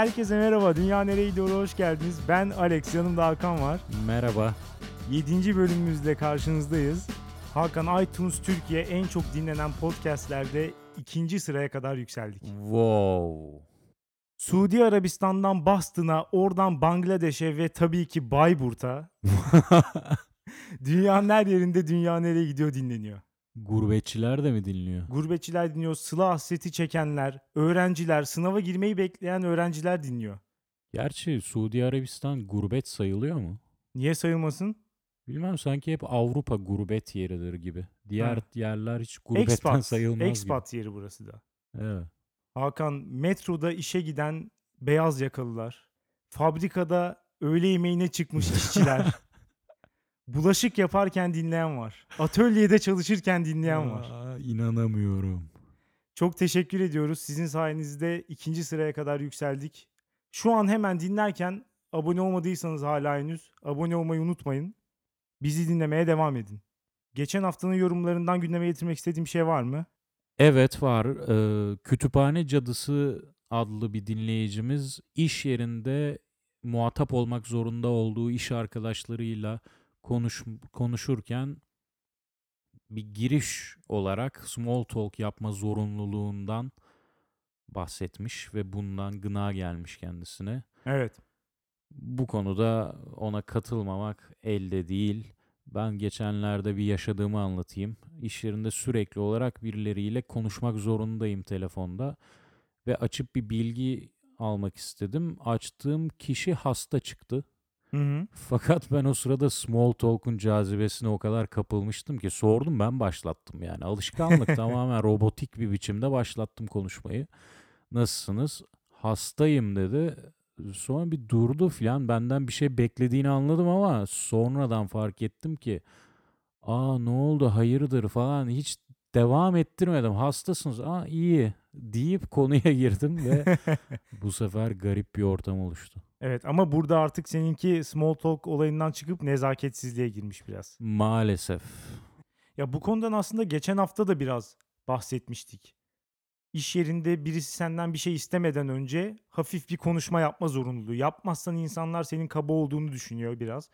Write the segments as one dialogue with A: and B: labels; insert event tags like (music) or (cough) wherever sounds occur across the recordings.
A: herkese merhaba. Dünya nereye gidiyor? Hoş geldiniz. Ben Alex, yanımda Hakan var.
B: Merhaba.
A: 7. bölümümüzde karşınızdayız. Hakan iTunes Türkiye en çok dinlenen podcastlerde ikinci sıraya kadar yükseldik.
B: Wow.
A: Suudi Arabistan'dan Boston'a, oradan Bangladeş'e ve tabii ki Bayburt'a (laughs) dünyanın her yerinde dünya nereye gidiyor dinleniyor.
B: Gurbetçiler de mi dinliyor?
A: Gurbetçiler dinliyor, sıla hasreti çekenler, öğrenciler, sınava girmeyi bekleyen öğrenciler dinliyor.
B: Gerçi Suudi Arabistan gurbet sayılıyor mu?
A: Niye sayılmasın?
B: Bilmem sanki hep Avrupa gurbet yeridir gibi. Diğer
A: Ha.
B: yerler hiç gurbetten
A: Expat,
B: sayılmaz
A: expat yeri burası da.
B: gibi. Evet.
A: Hakan metroda işe giden beyaz yakalılar, fabrikada öğle yemeğine çıkmış işçiler, (laughs) bulaşık yaparken dinleyen var, atölyede çalışırken dinleyen var.
B: Aa, inanamıyorum.
A: Çok teşekkür ediyoruz. Sizin sayenizde ikinci sıraya kadar yükseldik. Şu an hemen dinlerken abone olmadıysanız hala henüz abone olmayı unutmayın. Bizi dinlemeye devam edin. Geçen haftanın yorumlarından gündeme getirmek istediğim şey var mı?
B: Evet var. Ee, Kütüphane Cadısı adlı bir dinleyicimiz iş yerinde muhatap olmak zorunda olduğu iş arkadaşlarıyla konuş, konuşurken bir giriş olarak small talk yapma zorunluluğundan bahsetmiş ve bundan gına gelmiş kendisine.
A: Evet.
B: Bu konuda ona katılmamak elde değil. Ben geçenlerde bir yaşadığımı anlatayım. İş yerinde sürekli olarak birileriyle konuşmak zorundayım telefonda ve açıp bir bilgi almak istedim. Açtığım kişi hasta çıktı.
A: Hı hı.
B: Fakat ben o sırada small talk'un cazibesine o kadar kapılmıştım ki sordum ben başlattım yani. Alışkanlık (laughs) tamamen robotik bir biçimde başlattım konuşmayı. Nasılsınız? Hastayım dedi. Sonra bir durdu filan benden bir şey beklediğini anladım ama sonradan fark ettim ki aa ne oldu hayırdır falan hiç devam ettirmedim. Hastasınız aa iyi deyip konuya girdim ve (laughs) bu sefer garip bir ortam oluştu.
A: Evet ama burada artık seninki small talk olayından çıkıp nezaketsizliğe girmiş biraz.
B: Maalesef.
A: Ya bu konudan aslında geçen hafta da biraz bahsetmiştik. İş yerinde birisi senden bir şey istemeden önce hafif bir konuşma yapma zorunluluğu. Yapmazsan insanlar senin kaba olduğunu düşünüyor biraz.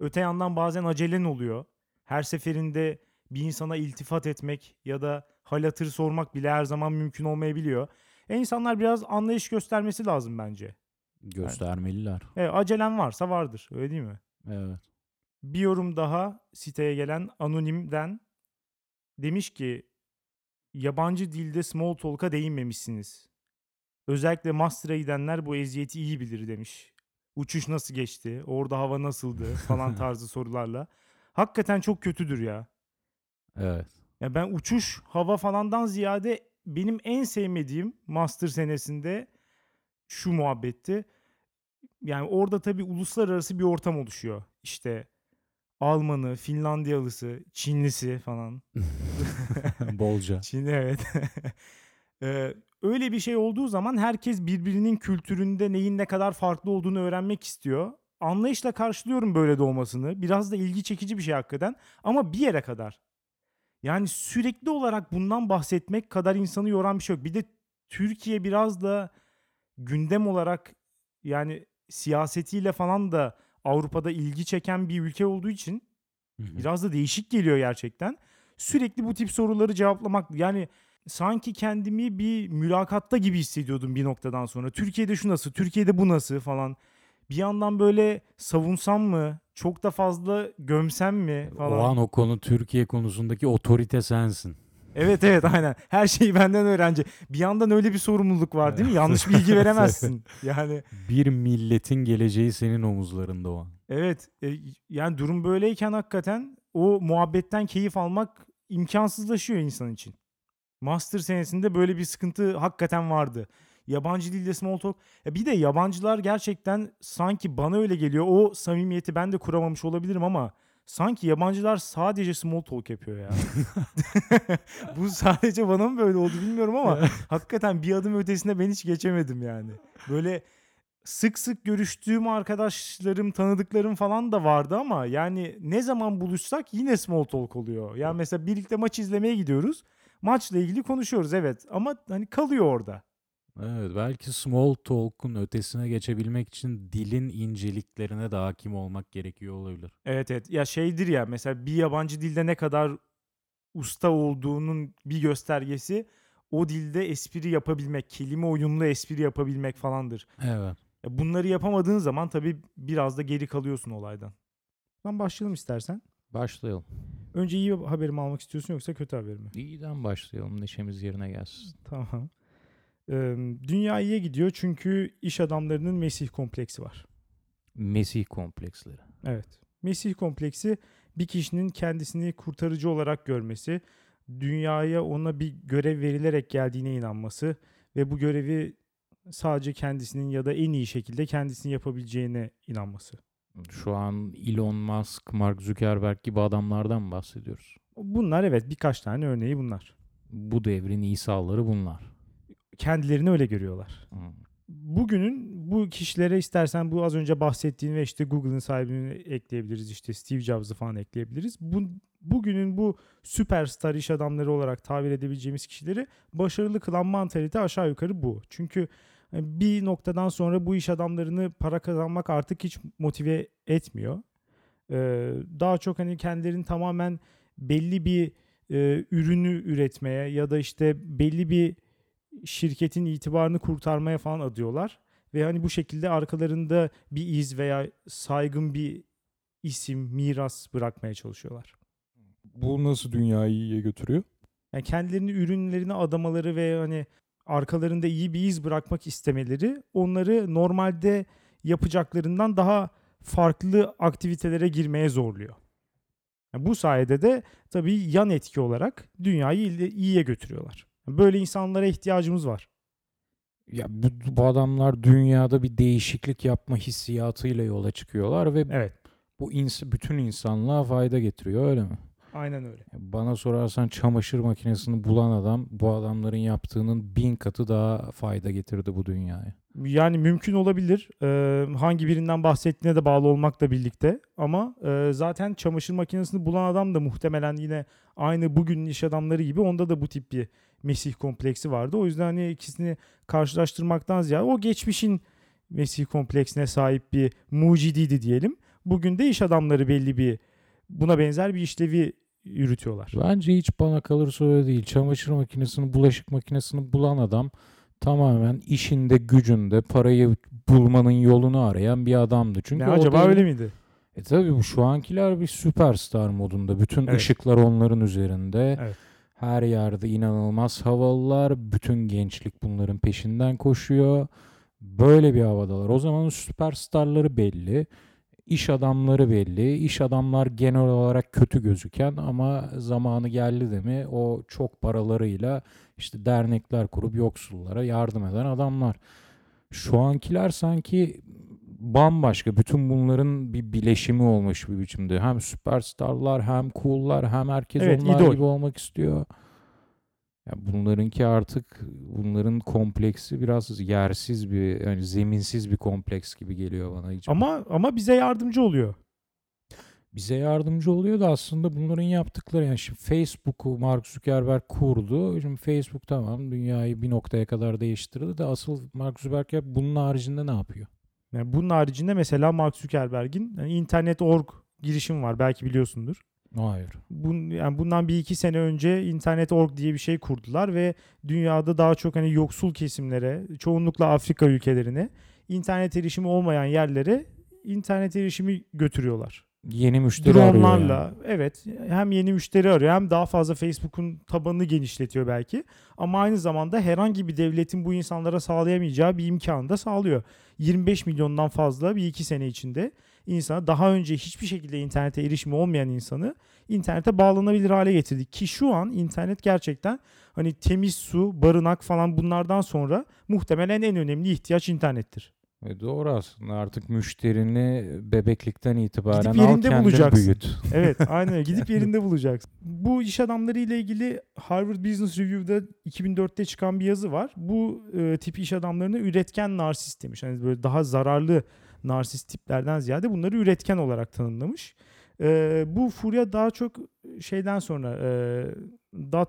A: Öte yandan bazen acelen oluyor. Her seferinde bir insana iltifat etmek ya da hal hatır sormak bile her zaman mümkün olmayabiliyor. E insanlar biraz anlayış göstermesi lazım bence.
B: Göstermeliler.
A: E, acelen varsa vardır öyle değil mi?
B: Evet.
A: Bir yorum daha siteye gelen anonimden demiş ki yabancı dilde small talk'a değinmemişsiniz. Özellikle master'a gidenler bu eziyeti iyi bilir demiş. Uçuş nasıl geçti? Orada hava nasıldı? falan (laughs) tarzı sorularla. Hakikaten çok kötüdür ya.
B: Evet.
A: Ya ben uçuş, hava falandan ziyade benim en sevmediğim master senesinde şu muhabbetti. Yani orada tabii uluslararası bir ortam oluşuyor. İşte Almanı, Finlandiyalısı, Çinlisi falan. (laughs)
B: Bolca. (laughs)
A: Çin evet. (laughs) Ee, öyle bir şey olduğu zaman herkes birbirinin kültüründe neyin ne kadar farklı olduğunu öğrenmek istiyor. Anlayışla karşılıyorum böyle de olmasını. Biraz da ilgi çekici bir şey hakikaten. Ama bir yere kadar. Yani sürekli olarak bundan bahsetmek kadar insanı yoran bir şey yok. Bir de Türkiye biraz da gündem olarak yani siyasetiyle falan da Avrupa'da ilgi çeken bir ülke olduğu için. Biraz da değişik geliyor gerçekten. Sürekli bu tip soruları cevaplamak yani sanki kendimi bir mülakatta gibi hissediyordum bir noktadan sonra. Türkiye'de şu nasıl, Türkiye'de bu nasıl falan. Bir yandan böyle savunsam mı, çok da fazla gömsem mi falan.
B: O an o konu Türkiye konusundaki otorite sensin.
A: Evet evet aynen. Her şeyi benden öğrenci. Bir yandan öyle bir sorumluluk var değil mi? Yanlış bilgi (laughs) veremezsin. Yani
B: Bir milletin geleceği senin omuzlarında o an.
A: Evet, e, yani durum böyleyken hakikaten o muhabbetten keyif almak imkansızlaşıyor insan için. Master senesinde böyle bir sıkıntı hakikaten vardı. Yabancı dilde small talk. Ya bir de yabancılar gerçekten sanki bana öyle geliyor. O samimiyeti ben de kuramamış olabilirim ama sanki yabancılar sadece small talk yapıyor ya. (laughs) (laughs) Bu sadece bana mı böyle oldu bilmiyorum ama hakikaten bir adım ötesine ben hiç geçemedim yani. Böyle sık sık görüştüğüm arkadaşlarım, tanıdıklarım falan da vardı ama yani ne zaman buluşsak yine small talk oluyor. Yani mesela birlikte maç izlemeye gidiyoruz. Maçla ilgili konuşuyoruz evet ama hani kalıyor orada.
B: Evet, belki small talk'un ötesine geçebilmek için dilin inceliklerine de hakim olmak gerekiyor olabilir.
A: Evet evet. Ya şeydir ya mesela bir yabancı dilde ne kadar usta olduğunun bir göstergesi o dilde espri yapabilmek, kelime oyunlu espri yapabilmek falandır.
B: Evet.
A: Ya bunları yapamadığın zaman tabii biraz da geri kalıyorsun olaydan. Ben başlayalım istersen.
B: Başlayalım.
A: Önce iyi haberimi almak istiyorsun yoksa kötü haberimi?
B: İyiden başlayalım. Neşemiz yerine gelsin.
A: Tamam. Dünya iyiye gidiyor çünkü iş adamlarının Mesih kompleksi var.
B: Mesih kompleksleri.
A: Evet. Mesih kompleksi bir kişinin kendisini kurtarıcı olarak görmesi, dünyaya ona bir görev verilerek geldiğine inanması ve bu görevi sadece kendisinin ya da en iyi şekilde kendisini yapabileceğine inanması.
B: Şu an Elon Musk, Mark Zuckerberg gibi adamlardan bahsediyoruz?
A: Bunlar evet birkaç tane örneği bunlar.
B: Bu devrin İsa'ları bunlar.
A: Kendilerini öyle görüyorlar.
B: Hı.
A: Bugünün bu kişilere istersen bu az önce bahsettiğin ve işte Google'ın sahibini ekleyebiliriz. işte Steve Jobs'ı falan ekleyebiliriz. Bu, bugünün bu süperstar iş adamları olarak tabir edebileceğimiz kişileri başarılı kılan mantalite aşağı yukarı bu. Çünkü e, bir noktadan sonra bu iş adamlarını para kazanmak artık hiç motive etmiyor. Ee, daha çok hani kendilerini tamamen belli bir e, ürünü üretmeye ya da işte belli bir şirketin itibarını kurtarmaya falan adıyorlar. Ve hani bu şekilde arkalarında bir iz veya saygın bir isim, miras bırakmaya çalışıyorlar.
C: Bu nasıl dünyayı iyiye götürüyor?
A: Yani kendilerini ürünlerine adamaları ve hani arkalarında iyi bir iz bırakmak istemeleri onları normalde yapacaklarından daha farklı aktivitelere girmeye zorluyor. Yani bu sayede de tabii yan etki olarak dünyayı iyiye götürüyorlar. Böyle insanlara ihtiyacımız var.
B: Ya bu, bu adamlar dünyada bir değişiklik yapma hissiyatıyla yola çıkıyorlar ve
A: Evet.
B: bu ins- bütün insanlığa fayda getiriyor öyle mi?
A: Aynen öyle.
B: Bana sorarsan çamaşır makinesini bulan adam bu adamların yaptığının bin katı daha fayda getirdi bu dünyaya.
A: Yani mümkün olabilir. Ee, hangi birinden bahsettiğine de bağlı olmakla birlikte. Ama e, zaten çamaşır makinesini bulan adam da muhtemelen yine aynı bugünün iş adamları gibi onda da bu tip bir Mesih kompleksi vardı. O yüzden hani ikisini karşılaştırmaktan ziyade o geçmişin Mesih kompleksine sahip bir mucidiydi diyelim. Bugün de iş adamları belli bir buna benzer bir işlevi yürütüyorlar.
B: Bence hiç bana kalırsa öyle değil. Çamaşır makinesini, bulaşık makinesini bulan adam tamamen işinde, gücünde parayı bulmanın yolunu arayan bir adamdı. Çünkü
A: Ne acaba
B: devrin-
A: öyle miydi?
B: E tabii bu şu ankiler bir süperstar modunda. Bütün
A: Evet.
B: ışıklar onların üzerinde.
A: Evet.
B: Her yerde inanılmaz havalılar. Bütün gençlik bunların peşinden koşuyor. Böyle bir havadalar. O zaman süperstarları belli. İş adamları belli. İş adamlar genel olarak kötü gözüken ama zamanı geldi de mi o çok paralarıyla işte dernekler kurup yoksullara yardım eden adamlar. Şu ankiler sanki bambaşka. Bütün bunların bir bileşimi olmuş bir biçimde. Hem süperstarlar hem coollar hem herkes
A: Evet,
B: onlar
A: idol.
B: gibi olmak istiyor. Ya bunlarınki artık bunların kompleksi biraz yersiz bir yani zeminsiz bir kompleks gibi geliyor bana. Hiç
A: Ama ama bize yardımcı oluyor.
B: bize yardımcı oluyor da aslında bunların yaptıkları yani şimdi Facebook'u Mark Zuckerberg kurdu. Şimdi Facebook tamam dünyayı bir noktaya kadar değiştirdi de asıl Mark Zuckerberg bunun haricinde ne yapıyor?
A: Yani bunun haricinde mesela Mark Zuckerberg'in yani internet.org girişim var belki biliyorsundur.
B: Hayır.
A: Bun, yani bundan bir iki sene önce internet.org diye bir şey kurdular ve dünyada daha çok hani yoksul kesimlere, çoğunlukla Afrika ülkelerine internet erişimi olmayan yerlere internet erişimi götürüyorlar.
B: Yeni müşteri arıyor
A: Dronlarla
B: yani.
A: evet hem yeni müşteri arıyor hem daha fazla Facebook'un tabanını genişletiyor belki. Ama aynı zamanda herhangi bir devletin bu insanlara sağlayamayacağı bir imkanı da sağlıyor. 25 milyondan fazla bir iki sene içinde insana daha önce hiçbir şekilde internete erişimi olmayan insanı internete bağlanabilir hale getirdik. Ki şu an internet gerçekten hani temiz su, barınak falan bunlardan sonra muhtemelen en önemli ihtiyaç internettir.
B: E doğru aslında artık müşterini bebeklikten itibaren
A: Gidip yerinde
B: al
A: bulacaksın.
B: büyüt. (laughs)
A: Evet aynen. (laughs) Gidip yerinde bulacaksın. Bu iş adamları ile ilgili Harvard Business Review'da 2004'te çıkan bir yazı var. Bu e, tip iş adamlarını üretken narsist demiş. Hani böyle daha zararlı narsist tiplerden ziyade bunları üretken olarak tanımlamış. E, bu furya daha çok şeyden sonra e,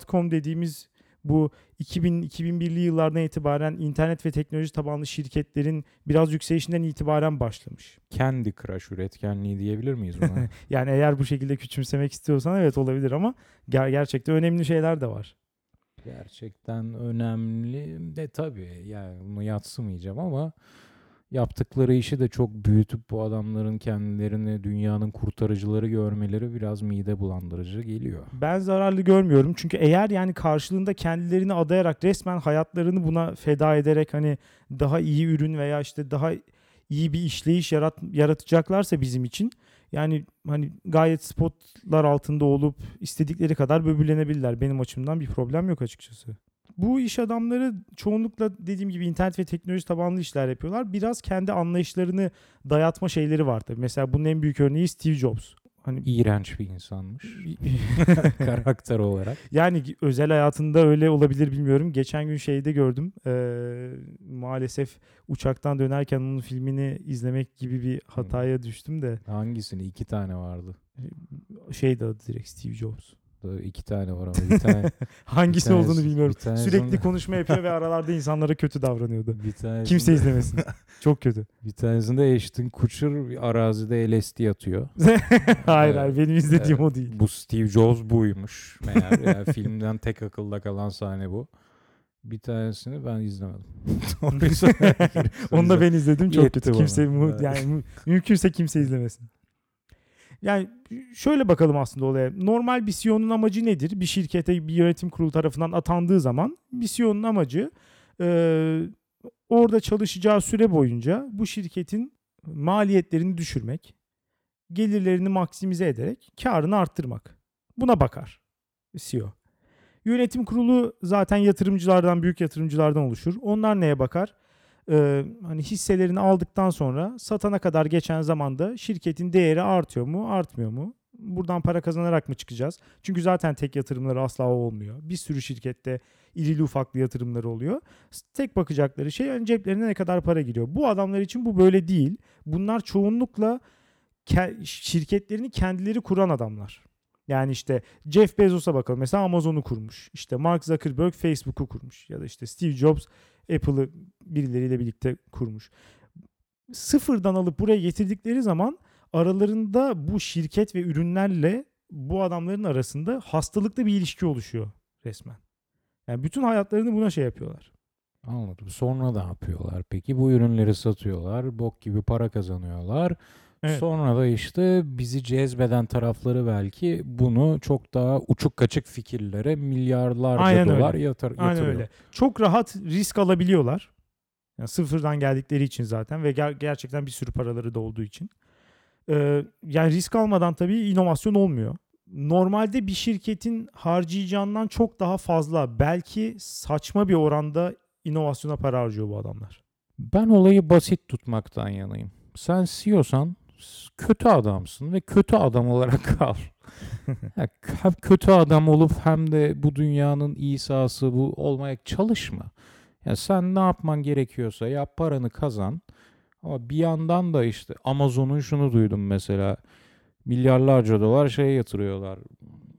A: .com dediğimiz Bu 2000-2001'li yıllardan itibaren internet ve teknoloji tabanlı şirketlerin biraz yükselişinden itibaren başlamış.
B: Kendi crash üretkenliği diyebilir miyiz buna? (laughs)
A: Yani eğer bu şekilde küçümsemek istiyorsan evet olabilir ama ger- gerçekten önemli şeyler de var.
B: Gerçekten önemli de tabii yani bunu yatsımayacağım ama yaptıkları işi de çok büyütüp bu adamların kendilerini dünyanın kurtarıcıları görmeleri biraz mide bulandırıcı geliyor.
A: Ben zararlı görmüyorum. Çünkü eğer yani karşılığında kendilerini adayarak resmen hayatlarını buna feda ederek hani daha iyi ürün veya işte daha iyi bir işleyiş yarat yaratacaklarsa bizim için yani hani gayet spotlar altında olup istedikleri kadar böbürlenebilirler. Benim açımdan bir problem yok açıkçası. Bu iş adamları çoğunlukla dediğim gibi internet ve teknoloji tabanlı işler yapıyorlar. Biraz kendi anlayışlarını dayatma şeyleri var tabii. Mesela bunun en büyük örneği Steve Jobs. Hani
B: İğrenç bir insanmış (laughs) karakter olarak.
A: Yani özel hayatında öyle olabilir bilmiyorum. Geçen gün şeyde gördüm. Ee, maalesef uçaktan dönerken onun filmini izlemek gibi bir hataya düştüm de.
B: Hangisini? İki tane vardı.
A: Şeydi adı direkt Steve Jobs.
B: İki tane var ama bir tane. (laughs)
A: Hangisi
B: tanesi-
A: olduğunu bilmiyorum.
B: bir tanesi-
A: Sürekli konuşma yapıyor ve (laughs) aralarda insanlara kötü davranıyordu.
B: bir tanesinde,
A: Kimse izlemesin. (laughs) Çok kötü.
B: Bir tanesinde Ashton Kutcher bir arazide LSD atıyor.
A: hayır
B: Evet.
A: hayır benim izlediğim
B: Evet.
A: o değil.
B: Bu Steve Jobs buymuş meğer. Yani filmden tek akılda kalan sahne bu. Bir tanesini ben izlemedim.
A: Onu da ben izledim çok
B: Yetti
A: kötü. Kimse mu- yani mü- mümkünse kimse izlemesin. Yani şöyle bakalım aslında olaya. Normal bir CEO'nun amacı nedir? Bir şirkete bir yönetim kurulu tarafından atandığı zaman bir CEO'nun amacı e, orada çalışacağı süre boyunca bu şirketin maliyetlerini düşürmek, gelirlerini maksimize ederek karını arttırmak. Buna bakar CEO. Yönetim kurulu zaten yatırımcılardan, büyük yatırımcılardan oluşur. Onlar neye bakar? Ee, hani hisselerini aldıktan sonra satana kadar geçen zamanda şirketin değeri artıyor mu, artmıyor mu? Buradan para kazanarak mı çıkacağız? Çünkü zaten tek yatırımları asla olmuyor. Bir sürü şirkette irili ufaklı yatırımları oluyor. Tek bakacakları şey yani ceplerine ne kadar para giriyor. Bu adamlar için bu böyle değil. Bunlar çoğunlukla ke- şirketlerini kendileri kuran adamlar. Yani işte Jeff Bezos'a bakalım. Mesela Amazon'u kurmuş. İşte Mark Zuckerberg Facebook'u kurmuş. Ya da işte Steve Jobs Apple'ı birileriyle birlikte kurmuş. Sıfırdan alıp buraya getirdikleri zaman aralarında bu şirket ve ürünlerle bu adamların arasında hastalıklı bir ilişki oluşuyor resmen. Yani bütün hayatlarını buna şey yapıyorlar.
B: Anladım. Sonra ne yapıyorlar peki? Bu ürünleri satıyorlar. Bok gibi para kazanıyorlar.
A: Evet.
B: Sonra da işte bizi cezbeden tarafları belki bunu çok daha uçuk kaçık fikirlere milyarlarca
A: Aynen öyle.
B: dolar yatır,
A: Aynen
B: yatırıyor.
A: öyle. Çok rahat risk alabiliyorlar. Yani sıfırdan geldikleri için zaten ve ger- gerçekten bir sürü paraları da olduğu için. Ee, yani risk almadan tabii inovasyon olmuyor. Normalde bir şirketin harcayacağından çok daha fazla belki saçma bir oranda inovasyona para harcıyor bu adamlar.
B: Ben olayı basit tutmaktan yanayım. Sen CEO'san kötü adamsın ve kötü adam olarak (laughs) kal. Hem kötü adam olup hem de bu dünyanın İsa'sı bu olmaya çalışma. Ya sen ne yapman gerekiyorsa yap paranı kazan. Ama bir yandan da işte Amazon'un şunu duydum mesela. Milyarlarca dolar şeye yatırıyorlar.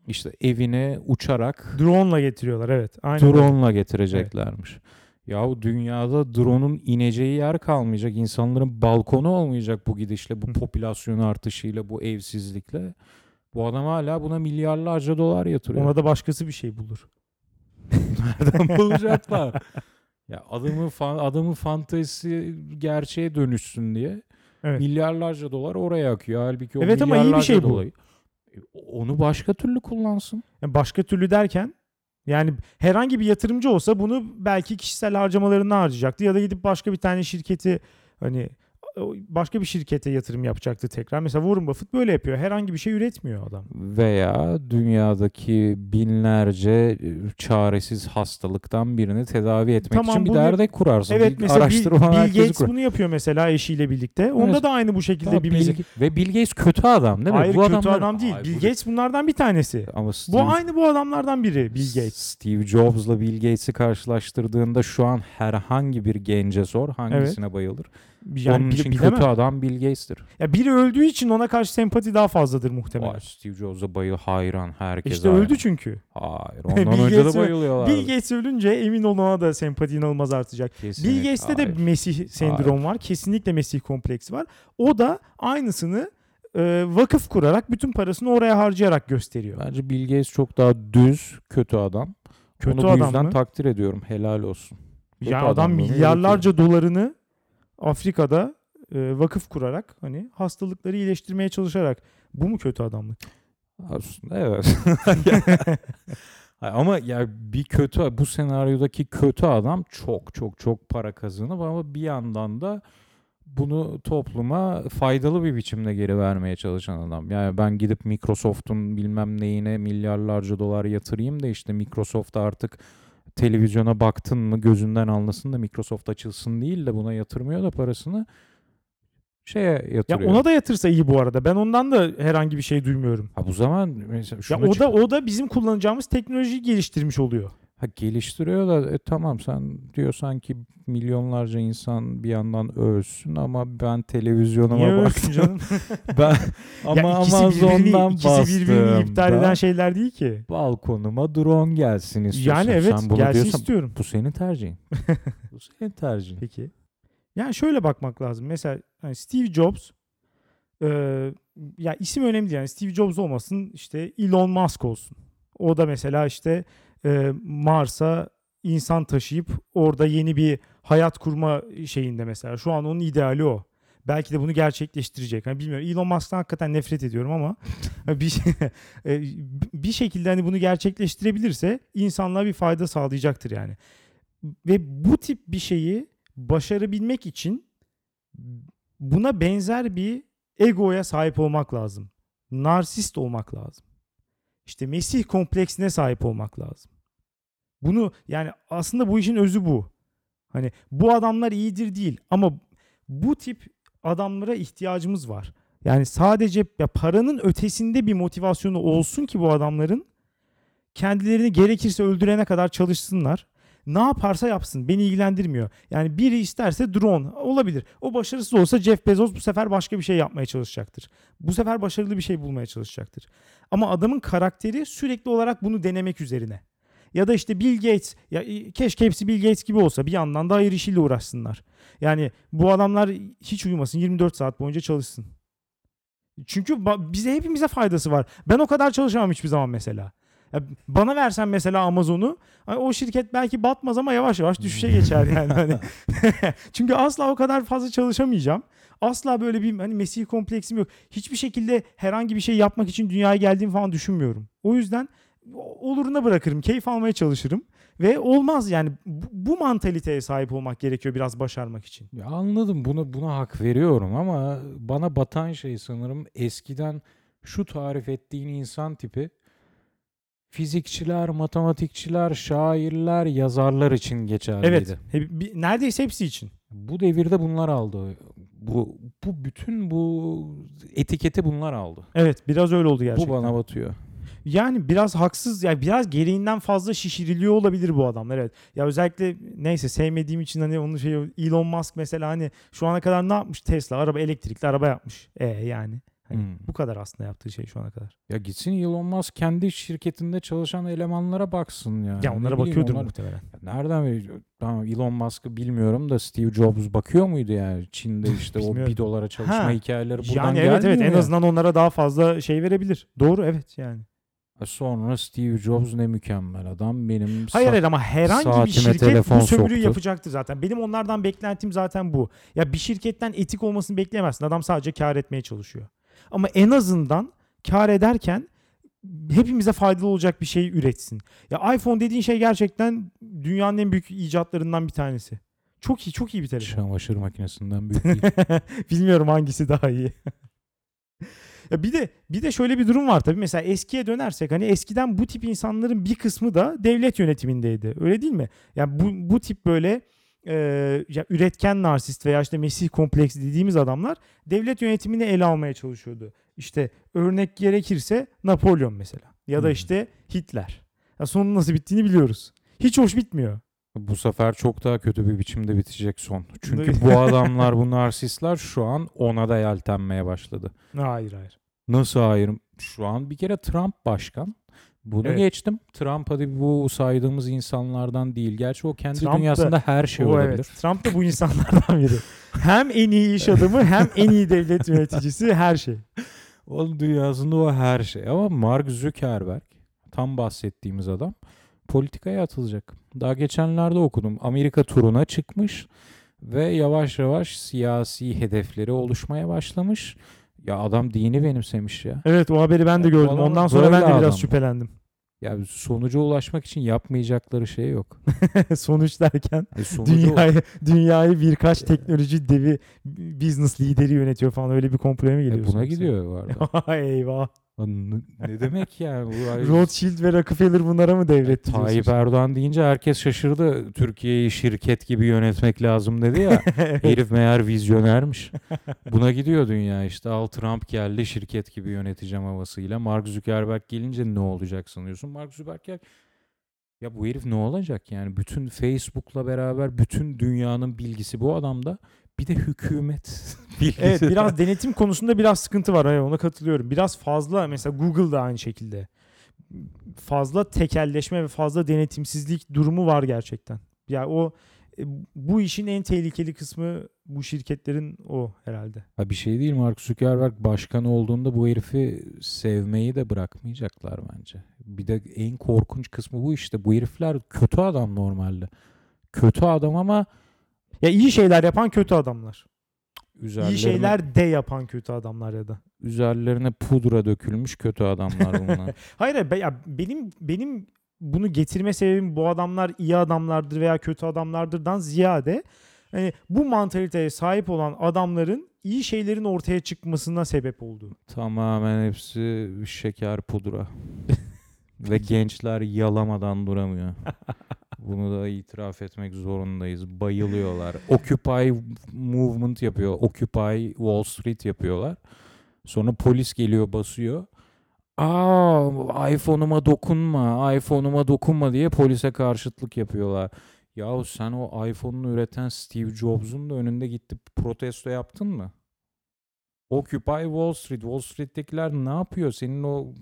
B: İşte evine uçarak
A: Drone'la getiriyorlar evet. Aynen
B: drone'la getireceklermiş. Yahu dünyada drone'un ineceği yer kalmayacak. İnsanların balkonu olmayacak bu gidişle, bu popülasyon artışıyla, bu evsizlikle. Bu adam hala buna milyarlarca dolar yatırıyor.
A: Ona da başkası bir şey bulur. (laughs)
B: Nereden bulacaklar? ya adamın fan, adamın fantezisi gerçeğe dönüşsün diye
A: Evet.
B: milyarlarca dolar oraya akıyor. Halbuki o
A: Evet ama iyi bir şey bu.
B: dolayı- E, Onu başka türlü kullansın.
A: Yani başka türlü derken yani herhangi bir yatırımcı olsa bunu belki kişisel harcamalarına harcayacaktı ya da gidip başka bir tane şirketi hani başka bir şirkete yatırım yapacaktı tekrar. Mesela Warren Buffett böyle yapıyor. Herhangi bir şey üretmiyor adam.
B: veya dünyadaki binlerce e, çaresiz hastalıktan birini tedavi etmek
A: Tamam,
B: için bir
A: bunu-
B: derdek kurarsın.
A: Evet
B: bir
A: mesela Bill, Bill Gates
B: kur.
A: bunu yapıyor mesela eşiyle birlikte. Onda
B: Evet.
A: da aynı bu şekilde
B: Tamam,
A: bir
B: Bill Ve Bill Gates kötü adam değil mi?
A: Hayır
B: bu
A: kötü
B: adamlar-
A: adam değil.
B: Ay,
A: Bill
B: bu-
A: Gates bunlardan bir tanesi.
B: Ama Steve,
A: Bu aynı bu adamlardan biri Bill Gates.
B: Steve Jobs'la Bill Gates'i karşılaştırdığında şu an herhangi bir gence sor hangisine bayılır?
A: Yani
B: Onun için
A: bilemem.
B: kötü adam Bill Gates'tir.
A: Ya biri öldüğü için ona karşı sempati daha fazladır muhtemelen.
B: Vay, Steve Jobs'a bayıl hayran herkes.
A: işte
B: hayran.
A: öldü çünkü.
B: Hayır. (laughs) Ondan
A: Bill
B: önce de bayılıyorlar.
A: Bill Gates ölünce emin ol ona da sempati inanılmaz artacak. Bill Gates'te de Mesih sendrom var. Kesinlikle Mesih kompleksi var. O da aynısını e, vakıf kurarak bütün parasını oraya harcayarak gösteriyor.
B: Bence Bill Gates çok daha düz, kötü adam.
A: Kötü
B: Onu bu
A: adam
B: yüzden
A: mı?
B: takdir ediyorum. Helal olsun. Kötü
A: ya adam
B: adamlığını
A: milyarlarca dolarını Afrika'da e, vakıf kurarak hani hastalıkları iyileştirmeye çalışarak bu mu kötü adamlık?
B: Aslında evet. (laughs) Ama ya bir kötü bu senaryodaki kötü adam çok çok çok para kazanıp ama bir yandan da bunu topluma faydalı bir biçimde geri vermeye çalışan adam. Yani ben gidip Microsoft'un bilmem neyine milyarlarca dolar yatırayım da işte Microsoft artık televizyona baktın mı gözünden anlasın da Microsoft açılsın değil de buna yatırmıyor da parasını şeye
A: Ya
B: yatırıyor.
A: ona da yatırsa iyi bu arada. Ben ondan da herhangi bir şey duymuyorum.
B: ha bu zaman mesela
A: Ya o da o da bizim kullanacağımız teknolojiyi geliştirmiş oluyor.
B: Ha geliştiriyor da e, tamam sen diyorsan ki milyonlarca insan bir yandan ölsün ama ben televizyonuma
A: Niye
B: baktım.
A: canım? (laughs)
B: ben ama
A: ya
B: Amazon'dan
A: ikisi birbirini iptal eden şeyler değil ki.
B: balkonuma drone gelsin istiyorsan.
A: Yani evet
B: sen bunu
A: gelsin
B: diyorsan,
A: istiyorum.
B: bu senin tercihin. (laughs) bu senin tercihin.
A: Peki. Yani şöyle bakmak lazım. Mesela hani Steve Jobs e, ya isim önemli değil. Yani Steve Jobs olmasın işte Elon Musk olsun. O da mesela işte e, Mars'a insan taşıyıp orada yeni bir hayat kurma şeyinde mesela. Şu an onun ideali o. Belki de bunu gerçekleştirecek. Hani bilmiyorum. Elon Musk'tan hakikaten nefret ediyorum ama (laughs) bir e, bir şekilde hani bunu gerçekleştirebilirse insanlığa bir fayda sağlayacaktır yani. Ve bu tip bir şeyi başarabilmek için buna benzer bir egoya sahip olmak lazım. Narsist olmak lazım. İşte Mesih kompleksine sahip olmak lazım. Bunu yani aslında bu işin özü bu. Hani bu adamlar iyidir değil ama bu tip adamlara ihtiyacımız var. Yani sadece ya paranın ötesinde bir motivasyonu olsun ki bu adamların kendilerini gerekirse öldürene kadar çalışsınlar. Ne yaparsa yapsın beni ilgilendirmiyor. Yani biri isterse drone olabilir. O başarısız olsa Jeff Bezos bu sefer başka bir şey yapmaya çalışacaktır. Bu sefer başarılı bir şey bulmaya çalışacaktır. Ama adamın karakteri sürekli olarak bunu denemek üzerine. Ya da işte Bill Gates ya keşke hepsi Bill Gates gibi olsa bir yandan da hayır işiyle uğraşsınlar. Yani bu adamlar hiç uyumasın 24 saat boyunca çalışsın. Çünkü bize hepimize faydası var. Ben o kadar çalışamam hiçbir zaman mesela. Ya bana versen mesela Amazon'u hani o şirket belki batmaz ama yavaş yavaş düşüşe geçer yani. (laughs) Hani (laughs) Çünkü asla o kadar fazla çalışamayacağım. Asla böyle bir hani Mesih kompleksim yok. Hiçbir şekilde herhangi bir şey yapmak için dünyaya geldiğimi falan düşünmüyorum. O yüzden oluruna bırakırım. Keyif almaya çalışırım. Ve olmaz yani bu, bu mantaliteye sahip olmak gerekiyor biraz başarmak için.
B: Ya anladım buna buna hak veriyorum ama bana batan şey sanırım eskiden şu tarif ettiğin insan tipi fizikçiler, matematikçiler, şairler, yazarlar için geçerliydi.
A: Evet. Bir- neredeyse hepsi için.
B: Bu devirde bunlar aldı. Bu bu bütün bu etiketi bunlar aldı.
A: Evet biraz öyle oldu gerçekten.
B: Bu bana batıyor.
A: Yani biraz haksız yani biraz gereğinden fazla şişiriliyor olabilir bu adamlar evet. Ya özellikle neyse sevmediğim için hani onun şey Elon Musk mesela hani şu ana kadar ne yapmış Tesla araba elektrikli araba yapmış. E yani hani
B: Hmm.
A: bu kadar aslında yaptığı şey şu ana kadar.
B: Ya gitsin Elon Musk kendi şirketinde çalışan elemanlara baksın ya.
A: Ya
B: Ne
A: onlara
B: bileyim,
A: bakıyordur
B: onlar-
A: muhtemelen.
B: Ya Nereden biliyor? Tamam Elon Musk'ı bilmiyorum da Steve Jobs bakıyor muydu yani? Çin'de işte o bir dolara çalışma
A: Ha.
B: hikayeleri buradan
A: Yani evet evet
B: gelmiyor
A: en azından onlara daha fazla şey verebilir. Doğru evet yani.
B: Sonra Steve Jobs ne mükemmel adam. Benim
A: Hayır hayır ama herhangi bir şirket bu sömürüyü
B: soktu.
A: yapacaktır zaten. Benim onlardan beklentim zaten bu. Ya bir şirketten etik olmasını bekleyemezsin. Adam sadece kar etmeye çalışıyor. Ama en azından kar ederken hepimize faydalı olacak bir şey üretsin. Ya iPhone dediğin şey gerçekten dünyanın en büyük icatlarından bir tanesi. Çok iyi, çok iyi bir telefon.
B: çamaşır makinesinden (laughs) büyük değil.
A: Bilmiyorum hangisi daha iyi. Ya bir de bir de şöyle bir durum var tabii. Mesela eskiye dönersek hani eskiden bu tip insanların bir kısmı da devlet yönetimindeydi. Öyle değil mi? Yani bu bu tip böyle e, ya üretken narsist veya işte Mesih kompleksi dediğimiz adamlar devlet yönetimini ele almaya çalışıyordu. İşte örnek gerekirse Napolyon mesela ya da
B: Hmm.
A: işte Hitler. Ya sonun nasıl bittiğini biliyoruz. Hiç hoş bitmiyor.
B: Bu sefer çok daha kötü bir biçimde bitecek son. Çünkü bu (laughs) adamlar, bu narsistler şu an ona da yeltenmeye başladı.
A: Hayır hayır.
B: Nasıl hayır? Şu an bir kere Trump başkan. Bunu
A: Evet.
B: geçtim. Trump hadi bu saydığımız insanlardan değil. Gerçi o kendi
A: Trump da-
B: dünyasında her şey
A: o
B: olabilir.
A: evet. Trump da bu insanlardan biri. hem en iyi iş adamı hem en iyi devlet yöneticisi her şey.
B: Onun dünyasında o her şey. Ama Mark Zuckerberg tam bahsettiğimiz adam politikaya atılacak. Daha geçenlerde okudum. Amerika turuna çıkmış ve yavaş yavaş siyasi hedefleri oluşmaya başlamış. Ya adam dini benimsemiş ya.
A: Evet o haberi ben de
B: Ya,
A: gördüm. Ondan sonra ben de biraz
B: adam.
A: şüphelendim.
B: Ya sonuca ulaşmak için yapmayacakları şey yok. (laughs)
A: Sonuç derken
B: Yani sonucu
A: dünyayı (laughs) dünyayı birkaç teknoloji devi business lideri yönetiyor falan öyle bir komploya mı
B: E,
A: geliyorsun?
B: buna
A: yoksa?
B: gidiyor bu arada. (laughs)
A: Eyvah.
B: Ne, demek yani?
A: Rothschild ve Rockefeller bunlara mı devretti?
B: Tayyip? Erdoğan deyince herkes şaşırdı. Türkiye'yi şirket gibi yönetmek lazım dedi ya. (laughs) Herif meğer vizyonermiş. Buna gidiyor dünya işte. Al Trump geldi şirket gibi yöneteceğim havasıyla. Mark Zuckerberg gelince ne olacak sanıyorsun? Mark Zuckerberg ya bu herif ne olacak yani? Bütün Facebook'la beraber bütün dünyanın bilgisi bu adamda. Bir de hükümet (laughs) bilgisi.
A: Evet biraz denetim konusunda biraz sıkıntı var. Evet, ona katılıyorum. Biraz fazla mesela Google da aynı şekilde. Fazla tekelleşme ve fazla denetimsizlik durumu var gerçekten. Ya o e, bu işin en tehlikeli kısmı bu şirketlerin o herhalde.
B: Ha bir şey değil Mark Zuckerberg başkan olduğunda bu herifi sevmeyi de bırakmayacaklar bence. Bir de en korkunç kısmı bu işte. Bu herifler kötü adam normalde. Kötü adam ama
A: Ya iyi şeyler yapan kötü adamlar.
B: üzerlerine,
A: İyi şeyler de yapan kötü adamlar ya da.
B: üzerlerine pudra dökülmüş kötü adamlar bunlar. (laughs)
A: Hayır hayır, be- ya benim benim bunu getirme sebebim bu adamlar iyi adamlardır veya kötü adamlardırdan ziyade hani bu mantaliteye sahip olan adamların iyi şeylerin ortaya çıkmasına sebep oldu.
B: Tamamen hepsi şeker pudra. (laughs) Ve gençler yalamadan duramıyor. (laughs) Bunu da itiraf etmek zorundayız. Bayılıyorlar. Occupy movement yapıyor. Occupy Wall Street yapıyorlar. Sonra polis geliyor basıyor. Aa iPhone'uma dokunma, iPhone'uma dokunma diye polise karşıtlık yapıyorlar. Yahu sen o iPhone'unu üreten Steve Jobs'un da önünde gitti protesto yaptın mı? Occupy Wall Street. Wall Street'tekiler ne yapıyor? Senin o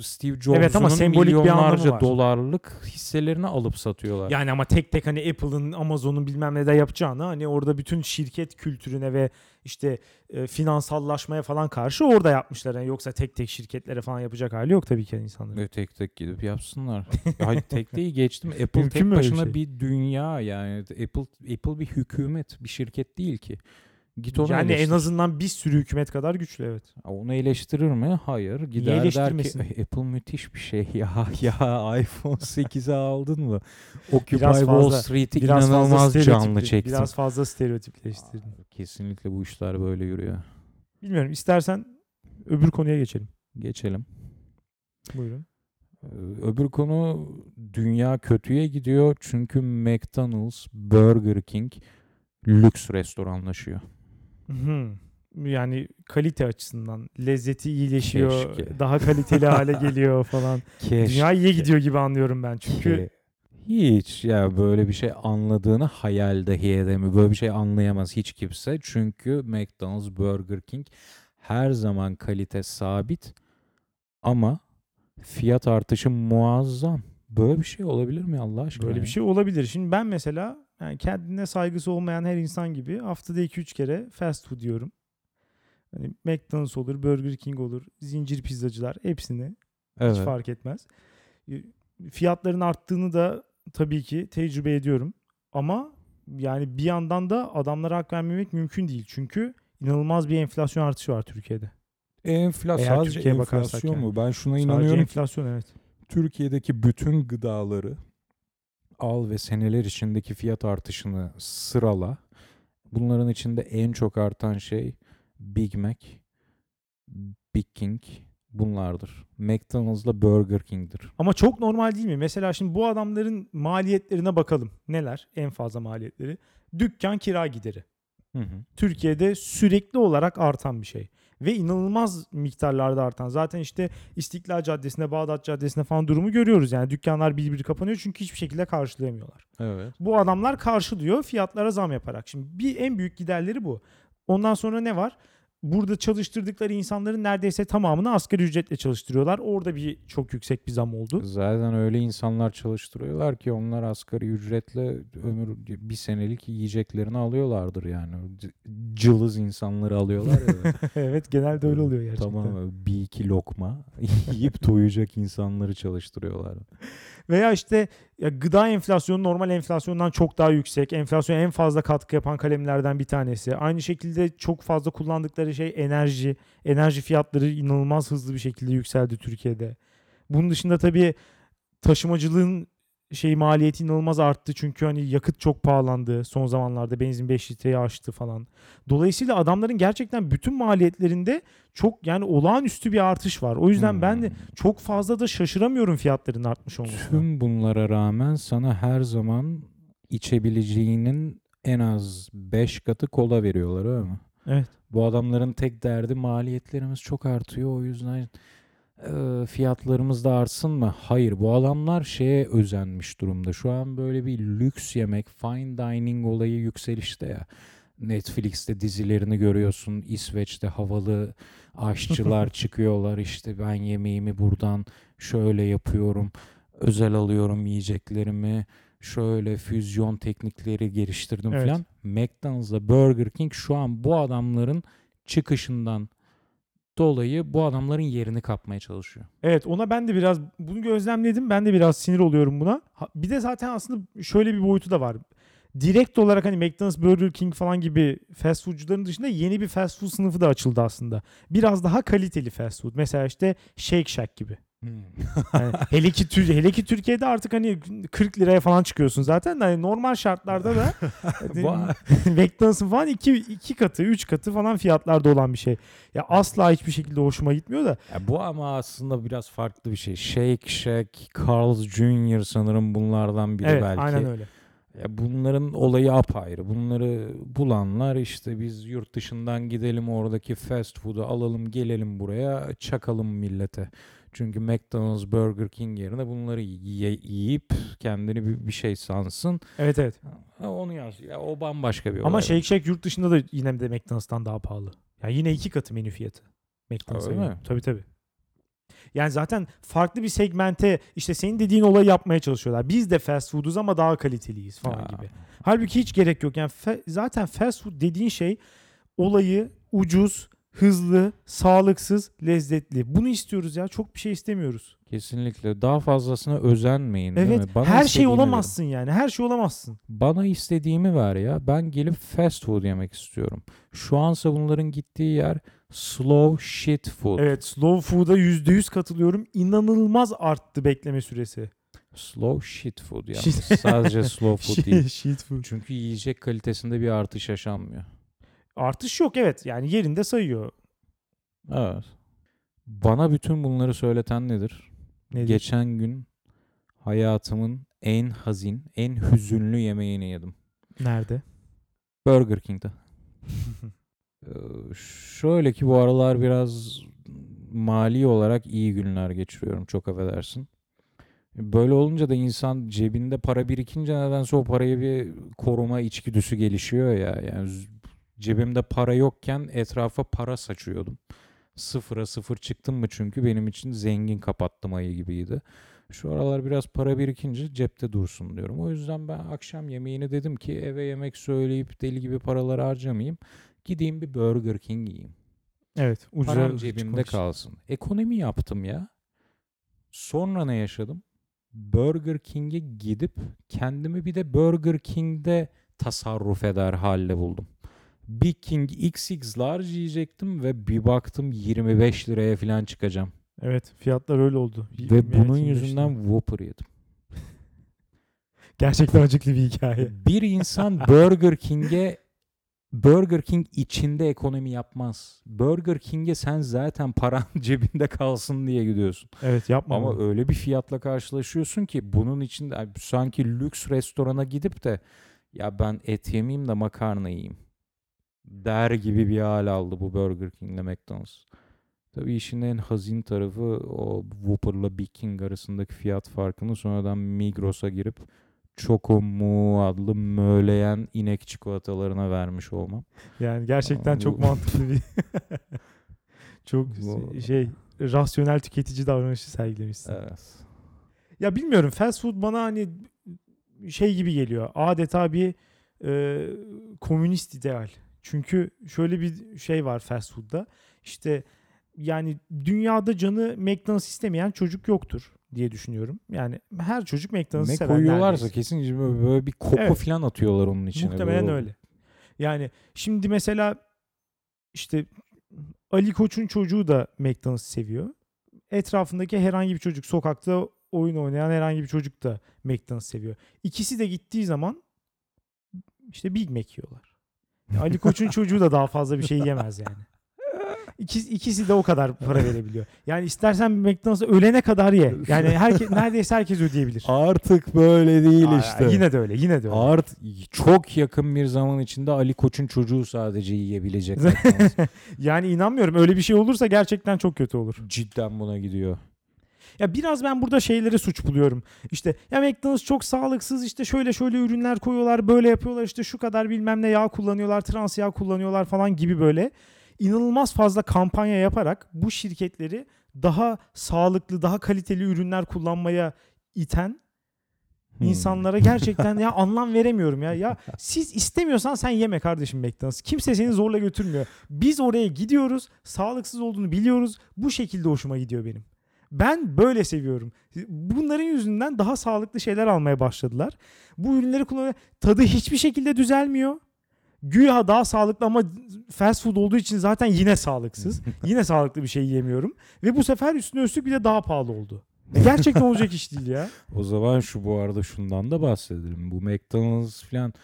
B: Steve Jobs'un
A: Evet ama sembolik bir
B: milyonlarca
A: var.
B: dolarlık hisselerini alıp satıyorlar.
A: Yani ama tek tek hani Apple'ın, Amazon'un bilmem ne de yapacağını hani orada bütün şirket kültürüne ve işte e, finansallaşmaya falan karşı orada yapmışlar. Yani yoksa tek tek şirketlere falan yapacak hali yok tabii ki insanların.
B: Ve tek tek gidip yapsınlar. ya hayır, tek değil geçtim. (laughs) Apple
A: Mümkün
B: tek
A: bir
B: başına
A: şey?
B: bir dünya yani. Apple Apple bir hükümet, bir şirket değil ki. Git onu
A: Yani en
B: eleştir.
A: azından bir sürü hükümet kadar güçlü evet.
B: Onu eleştirir mi? Hayır. Gider der ki
A: eleştirmesin?
B: "Ay, Apple müthiş bir şey (laughs) ya. Ya iPhone 8'i aldın mı? (laughs) Occupy
A: Biraz
B: Wall
A: fazla-
B: Street'i
A: Biraz fazla
B: inanılmaz canlı çektin.
A: Biraz fazla stereotipleştirdin.
B: Kesinlikle bu işler böyle yürüyor.
A: Bilmiyorum istersen öbür konuya geçelim.
B: Geçelim.
A: Buyurun.
B: Ee, Öbür konu dünya kötüye gidiyor çünkü McDonald's, Burger King lüks restoranlaşıyor.
A: Hı. Yani kalite açısından lezzeti iyileşiyor,
B: Keşke.
A: daha kaliteli hale (laughs) geliyor falan.
B: Keşke.
A: Dünya iyiye gidiyor gibi anlıyorum ben çünkü
B: hiç ya böyle bir şey anladığını hayal dahi edemiyor. Böyle bir şey anlayamaz hiç kimse. Çünkü McDonald's, Burger King her zaman kalite sabit ama fiyat artışı muazzam. Böyle bir şey olabilir mi Allah aşkına?
A: böyle bir şey olabilir. Şimdi ben mesela yani kendine saygısı olmayan her insan gibi haftada 2-3 kere fast food diyorum. Hani McDonald's olur, Burger King olur, zincir pizzacılar hepsini
B: Evet.
A: hiç fark etmez. E, Fiyatların arttığını da tabii ki tecrübe ediyorum. Ama yani bir yandan da adamlara hak vermemek mümkün değil. Çünkü inanılmaz bir enflasyon artışı var Türkiye'de.
B: Enflasyon sadece
A: Türkiye'ye
B: enflasyon
A: yani.
B: mu? Ben şuna
A: Sadece
B: inanıyorum.
A: enflasyon evet.
B: Türkiye'deki bütün gıdaları al ve seneler içindeki fiyat artışını sırala. Bunların içinde en çok artan şey Big Mac, Big King bunlardır. McDonald's'la Burger King'dir.
A: Ama çok normal değil mi? Mesela şimdi bu adamların maliyetlerine bakalım. Neler? En fazla maliyetleri. Dükkan kira gideri.
B: Hı hı.
A: Türkiye'de sürekli olarak artan bir şey. Ve inanılmaz miktarlarda artan. Zaten işte İstiklal Caddesi'nde, Bağdat Caddesi'nde falan durumu görüyoruz. Yani dükkanlar bir bir kapanıyor çünkü hiçbir şekilde karşılayamıyorlar.
B: Evet.
A: Bu adamlar karşılıyor fiyatlara zam yaparak. Şimdi bir en büyük giderleri bu. Ondan sonra ne var? Burada çalıştırdıkları insanların neredeyse tamamını asgari ücretle çalıştırıyorlar. Orada bir çok yüksek bir zam oldu.
B: Zaten öyle insanlar çalıştırıyorlar ki onlar asgari ücretle ömür bir senelik yiyeceklerini alıyorlardır yani. Cılız insanları alıyorlar ya. (laughs)
A: evet genelde öyle oluyor gerçekten.
B: Tamam bir iki lokma (laughs) yiyip doyacak insanları çalıştırıyorlar.
A: Veya işte ya gıda enflasyonu normal enflasyondan çok daha yüksek. Enflasyon en fazla katkı yapan kalemlerden bir tanesi. Aynı şekilde çok fazla kullandıkları şey enerji. Enerji fiyatları inanılmaz hızlı bir şekilde yükseldi Türkiye'de. Bunun dışında tabii taşımacılığın şey maliyeti inanılmaz arttı çünkü hani yakıt çok pahalandı son zamanlarda benzin 5 litreyi aştı falan. Dolayısıyla adamların gerçekten bütün maliyetlerinde çok yani olağanüstü bir artış var. O yüzden ben de
B: Hmm.
A: çok fazla da şaşıramıyorum fiyatların artmış olmasına.
B: Tüm bunlara rağmen sana her zaman içebileceğinin en az 5 katı kola veriyorlar öyle mi?
A: Evet.
B: Bu adamların tek derdi maliyetlerimiz çok artıyor o yüzden e, fiyatlarımız da artsın mı? Hayır bu adamlar şeye özenmiş durumda. Şu an böyle bir lüks yemek, fine dining olayı yükselişte ya. Netflix'te dizilerini görüyorsun. İsveç'te havalı aşçılar (laughs) çıkıyorlar. İşte ben yemeğimi buradan şöyle yapıyorum. Özel alıyorum yiyeceklerimi. Şöyle füzyon teknikleri geliştirdim
A: Evet.
B: falan. McDonald's'la Burger King şu an bu adamların çıkışından dolayı bu adamların yerini kapmaya çalışıyor.
A: Evet ona ben de biraz bunu gözlemledim. Ben de biraz sinir oluyorum buna. Bir de zaten aslında şöyle bir boyutu da var. Direkt olarak hani McDonald's, Burger King falan gibi fast foodcuların dışında yeni bir fast food sınıfı da açıldı aslında. Biraz daha kaliteli fast food. Mesela işte Shake Shack gibi. Yani hele ki hele ki Türkiye'de artık hani 40 liraya falan çıkıyorsun zaten. Hani normal şartlarda da (laughs)
B: Va- (laughs)
A: McDonald's'ın falan iki, iki katı, üç katı falan fiyatlarda olan bir şey. Ya asla hiçbir şekilde hoşuma gitmiyor da.
B: Ya bu ama aslında biraz farklı bir şey. Shake Shack, Carl's Jr. sanırım bunlardan biri
A: evet,
B: belki.
A: aynen öyle.
B: Ya bunların olayı apayrı. Bunları bulanlar işte biz yurt dışından gidelim oradaki fast food'u alalım gelelim buraya çakalım millete. Çünkü McDonald's, Burger King yerine bunları yiyip kendini bir, bir şey sansın.
A: Evet evet.
B: Ha, onu yaz. Ya o bambaşka bir olay.
A: Ama Shake Shack yurt dışında da yine de McDonald's'tan daha pahalı. Yani yine iki katı menü fiyatı. McDonald's'a
B: Öyle mi?
A: Tabii tabii. Yani zaten farklı bir segmente işte senin dediğin olayı yapmaya çalışıyorlar. Biz de fast food'uz ama daha kaliteliyiz falan
B: Ya.
A: gibi. Halbuki hiç gerek yok. Yani fe- zaten fast food dediğin şey olayı ucuz, hızlı, sağlıksız, lezzetli. Bunu istiyoruz ya. Çok bir şey istemiyoruz.
B: Kesinlikle. Daha fazlasına özenmeyin değil
A: Evet.
B: mi? Bana
A: her şey olamazsın yani. Her şey olamazsın.
B: Bana istediğimi ver ya. Ben gelip fast food yemek istiyorum. Şu ansa bunların gittiği yer slow shit food.
A: Evet, slow food'a %100 katılıyorum. İnanılmaz arttı bekleme süresi.
B: Slow shit food yani. Sadece slow (laughs) food değil.
A: Shit food.
B: Çünkü yiyecek kalitesinde bir artış yaşanmıyor.
A: Artış yok evet. Yani yerinde sayıyor.
B: Evet. Bana bütün bunları söyleten nedir?
A: Nedir?
B: Geçen gün hayatımın en hazin, en hüzünlü yemeğini yedim.
A: Nerede?
B: Burger King'de. (laughs) Ee, şöyle ki bu aralar biraz mali olarak iyi günler geçiriyorum. Çok affedersin. Böyle olunca da insan cebinde para birikince nedense o parayı bir koruma içgüdüsü gelişiyor ya. Yani cebimde para yokken etrafa para saçıyordum. Sıfıra sıfır çıktım mı çünkü benim için zengin kapattım ayı gibiydi. Şu aralar biraz para birikince cepte dursun diyorum. O yüzden ben akşam yemeğini dedim ki eve yemek söyleyip deli gibi paraları harcamayayım. Gideyim bir Burger King yiyeyim.
A: Evet. Ucuza
B: Param cebimde kalsın. Ekonomi yaptım ya. Sonra ne yaşadım? Burger King'e gidip kendimi bir de Burger King'de tasarruf eder halde buldum. Big King XX large yiyecektim ve bir baktım 25 liraya falan çıkacağım.
A: Evet. Fiyatlar öyle oldu.
B: Ve bunun
A: 25
B: yüzünden
A: lira.
B: Whopper yedim. (laughs)
A: Gerçekten acıklı bir hikaye.
B: Bir insan (laughs) Burger King'e Burger King içinde ekonomi yapmaz. Burger King'e sen zaten paran (laughs) cebinde kalsın diye gidiyorsun.
A: Evet yapma.
B: Ama
A: bunu.
B: öyle bir fiyatla karşılaşıyorsun ki bunun için sanki lüks restorana gidip de ya ben et yemeyeyim de makarna yiyeyim der gibi bir hal aldı bu Burger King ile McDonald's. Tabii işin en hazin tarafı o Whopper'la Big King arasındaki fiyat farkını sonradan Migros'a girip Choco Mu adlı möleyen inek çikolatalarına vermiş olmam.
A: Yani gerçekten çok mantıklı bir (laughs) çok şey rasyonel tüketici davranışı sergilemişsin.
B: Evet.
A: Ya bilmiyorum fast food bana hani şey gibi geliyor. Adeta bir e, komünist ideal. Çünkü şöyle bir şey var fast food'da. İşte yani dünyada canı McDonald's istemeyen çocuk yoktur diye düşünüyorum. Yani her çocuk McDonald's
B: Ne
A: sever
B: koyuyorlarsa kesin böyle, bir koku
A: Evet.
B: falan atıyorlar onun içine.
A: Muhtemelen
B: Böyle
A: öyle. Yani şimdi mesela işte Ali Koç'un çocuğu da McDonald's seviyor. Etrafındaki herhangi bir çocuk sokakta oyun oynayan herhangi bir çocuk da McDonald's seviyor. İkisi de gittiği zaman işte Big Mac yiyorlar. Ali Koç'un çocuğu da daha fazla bir şey yemez yani. İkisi, ikisi de o kadar para verebiliyor. Yani istersen McDonald's'a ölene kadar ye. Yani herkes neredeyse herkes ödeyebilir.
B: Artık böyle değil
A: Aa,
B: işte.
A: Yine de öyle, yine de öyle.
B: Art çok yakın bir zaman içinde Ali Koç'un çocuğu sadece yiyebilecek. (laughs)
A: Yani inanmıyorum. Öyle bir şey olursa gerçekten çok kötü olur.
B: Cidden buna gidiyor.
A: Ya biraz ben burada şeyleri suç buluyorum. İşte ya McDonald's çok sağlıksız işte şöyle şöyle ürünler koyuyorlar, böyle yapıyorlar işte şu kadar bilmem ne yağ kullanıyorlar, trans yağ kullanıyorlar falan gibi böyle inanılmaz fazla kampanya yaparak bu şirketleri daha sağlıklı, daha kaliteli ürünler kullanmaya iten
B: Hmm.
A: insanlara gerçekten ya anlam veremiyorum ya. Ya siz istemiyorsan sen yeme kardeşim McDonald's. Kimse seni zorla götürmüyor. Biz oraya gidiyoruz. Sağlıksız olduğunu biliyoruz. Bu şekilde hoşuma gidiyor benim. Ben böyle seviyorum. Bunların yüzünden daha sağlıklı şeyler almaya başladılar. Bu ürünleri kullanıyor. Tadı hiçbir şekilde düzelmiyor. Güya daha sağlıklı ama fast food olduğu için zaten yine sağlıksız. (laughs) yine sağlıklı bir şey yiyemiyorum. Ve bu sefer üstüne üstlük bir de daha pahalı oldu. Gerçekten olacak iş değil ya.
B: O zaman şu bu arada şundan da bahsedelim. Bu McDonald's falan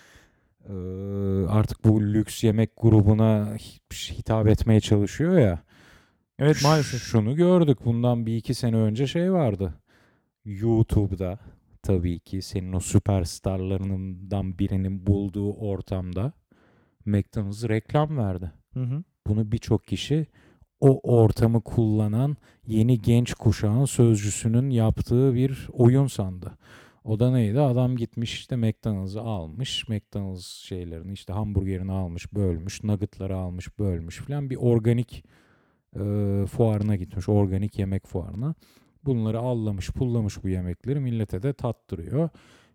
B: e, artık bu lüks yemek grubuna hi- hitap etmeye çalışıyor ya.
A: Evet maalesef.
B: Şunu gördük. Bundan bir iki sene önce şey vardı. YouTube'da tabii ki senin o süperstarlarından birinin bulduğu ortamda McDonald's reklam verdi.
A: Hı hı.
B: Bunu birçok kişi o ortamı kullanan yeni genç kuşağın sözcüsünün yaptığı bir oyun sandı. O da neydi? Adam gitmiş işte McDonald's'ı almış. McDonald's şeylerini işte hamburgerini almış, bölmüş. Nugget'ları almış, bölmüş falan. Bir organik e, fuarına gitmiş. Organik yemek fuarına. Bunları allamış, pullamış bu yemekleri. Millete de tattırıyor.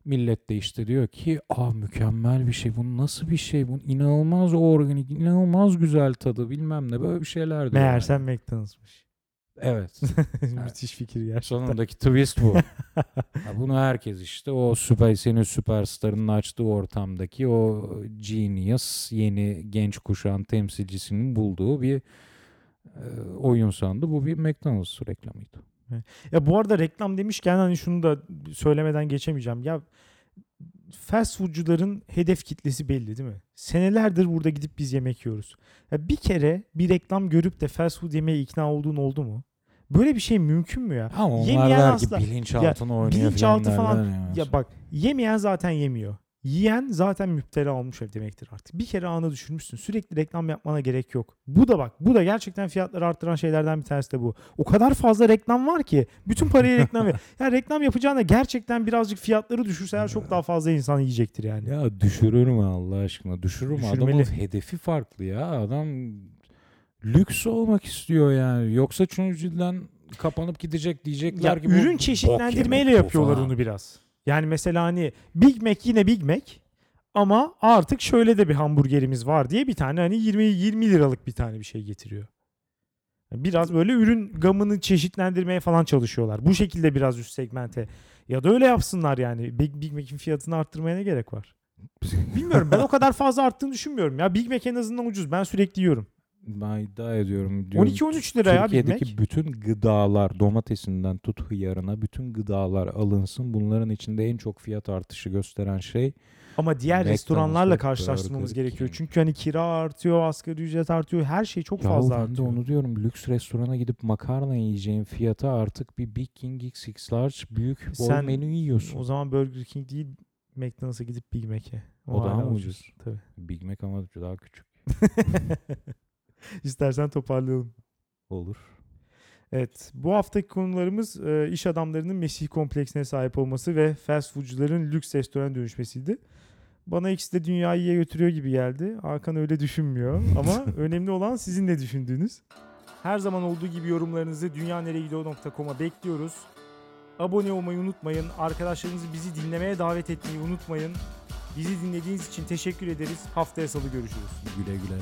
B: Millet de işte diyor ki aa mükemmel bir şey. Bu nasıl bir şey? Bu inanılmaz organik, inanılmaz güzel tadı bilmem ne böyle bir şeyler diyor.
A: Meğersem McDonald'smış.
B: Evet. (laughs)
A: Müthiş fikir gerçekten.
B: Sonundaki twist bu. (laughs) Ha, bunu herkes işte o süper senin süperstarının açtığı ortamdaki o genius yeni genç kuşağın temsilcisinin bulduğu bir oyun sandı. Bu bir McDonald's reklamıydı.
A: Ya bu arada reklam demişken hani şunu da söylemeden geçemeyeceğim. Ya fast foodcuların hedef kitlesi belli değil mi? Senelerdir burada gidip biz yemek yiyoruz. Ya bir kere bir reklam görüp de fast food yemeye ikna olduğun oldu mu? Böyle bir şey mümkün mü ya?
B: Ama onlar
A: Yemeyen
B: der ki bilinçaltına oynuyor
A: bilinçaltı falan-
B: ya.
A: Ya bak yemeyen zaten yemiyor. Yiyen zaten müptela olmuş demektir artık. Bir kere anı düşürmüşsün. Sürekli reklam yapmana gerek yok. Bu da bak. Bu da gerçekten fiyatları arttıran şeylerden bir tanesi de bu. O kadar fazla reklam var ki. Bütün parayı (laughs) reklam ver. Ya reklam yapacağına gerçekten birazcık fiyatları düşürseler çok daha fazla insan yiyecektir yani.
B: Ya düşürür mü Allah aşkına? Düşürür mü? Adamın hedefi farklı ya. Adam lüks olmak istiyor yani. Yoksa çünkü cidden kapanıp gidecek diyecekler
A: Ya
B: ki
A: ürün çeşitlendirmeyle yapıyorlar onu biraz. Yani mesela hani Big Mac yine Big Mac ama artık şöyle de bir hamburgerimiz var diye bir tane hani 20 20 liralık bir tane bir şey getiriyor. Biraz böyle ürün gamını çeşitlendirmeye falan çalışıyorlar. Bu şekilde biraz üst segmente. Ya da öyle yapsınlar yani. Big, Big Mac'in fiyatını arttırmaya ne gerek var? (laughs) Bilmiyorum ben o kadar fazla arttığını düşünmüyorum. Ya Big Mac en azından ucuz. Ben sürekli yiyorum.
B: Ben iddia ediyorum. diyorum
A: 12-13 lira ya
B: Türkiye'deki
A: Mac.
B: bütün gıdalar domatesinden tut hıyarına bütün gıdalar alınsın. Bunların içinde en çok fiyat artışı gösteren şey
A: Ama diğer
B: McDonald's
A: restoranlarla karşılaştırmamız gerekiyor. Çünkü hani kira artıyor, asgari ücret artıyor. Her şey çok
B: ya
A: fazla
B: ben de
A: artıyor.
B: onu diyorum lüks restorana gidip makarna yiyeceğin fiyata artık bir Big King XX large büyük bol
A: Sen
B: menü yiyorsun.
A: O zaman Burger King değil McDonald's'a gidip Big Mac'e.
B: O daha
A: hala
B: mı ucuz?
A: Tabii.
B: Big Mac ama daha küçük. (laughs) (laughs)
A: İstersen toparlayalım.
B: Olur.
A: Evet, bu haftaki konularımız e, iş adamlarının Mesih kompleksine sahip olması ve fast foodcuların lüks restoran dönüşmesiydi. Bana ikisi de dünyayı iyiye götürüyor gibi geldi. Hakan öyle düşünmüyor (laughs) ama önemli olan sizin ne düşündüğünüz. Her zaman olduğu gibi yorumlarınızı dünyaneregidiyor.com'a bekliyoruz. Abone olmayı unutmayın. Arkadaşlarınızı bizi dinlemeye davet etmeyi unutmayın. Bizi dinlediğiniz için teşekkür ederiz. Haftaya salı görüşürüz.
D: Güle güle.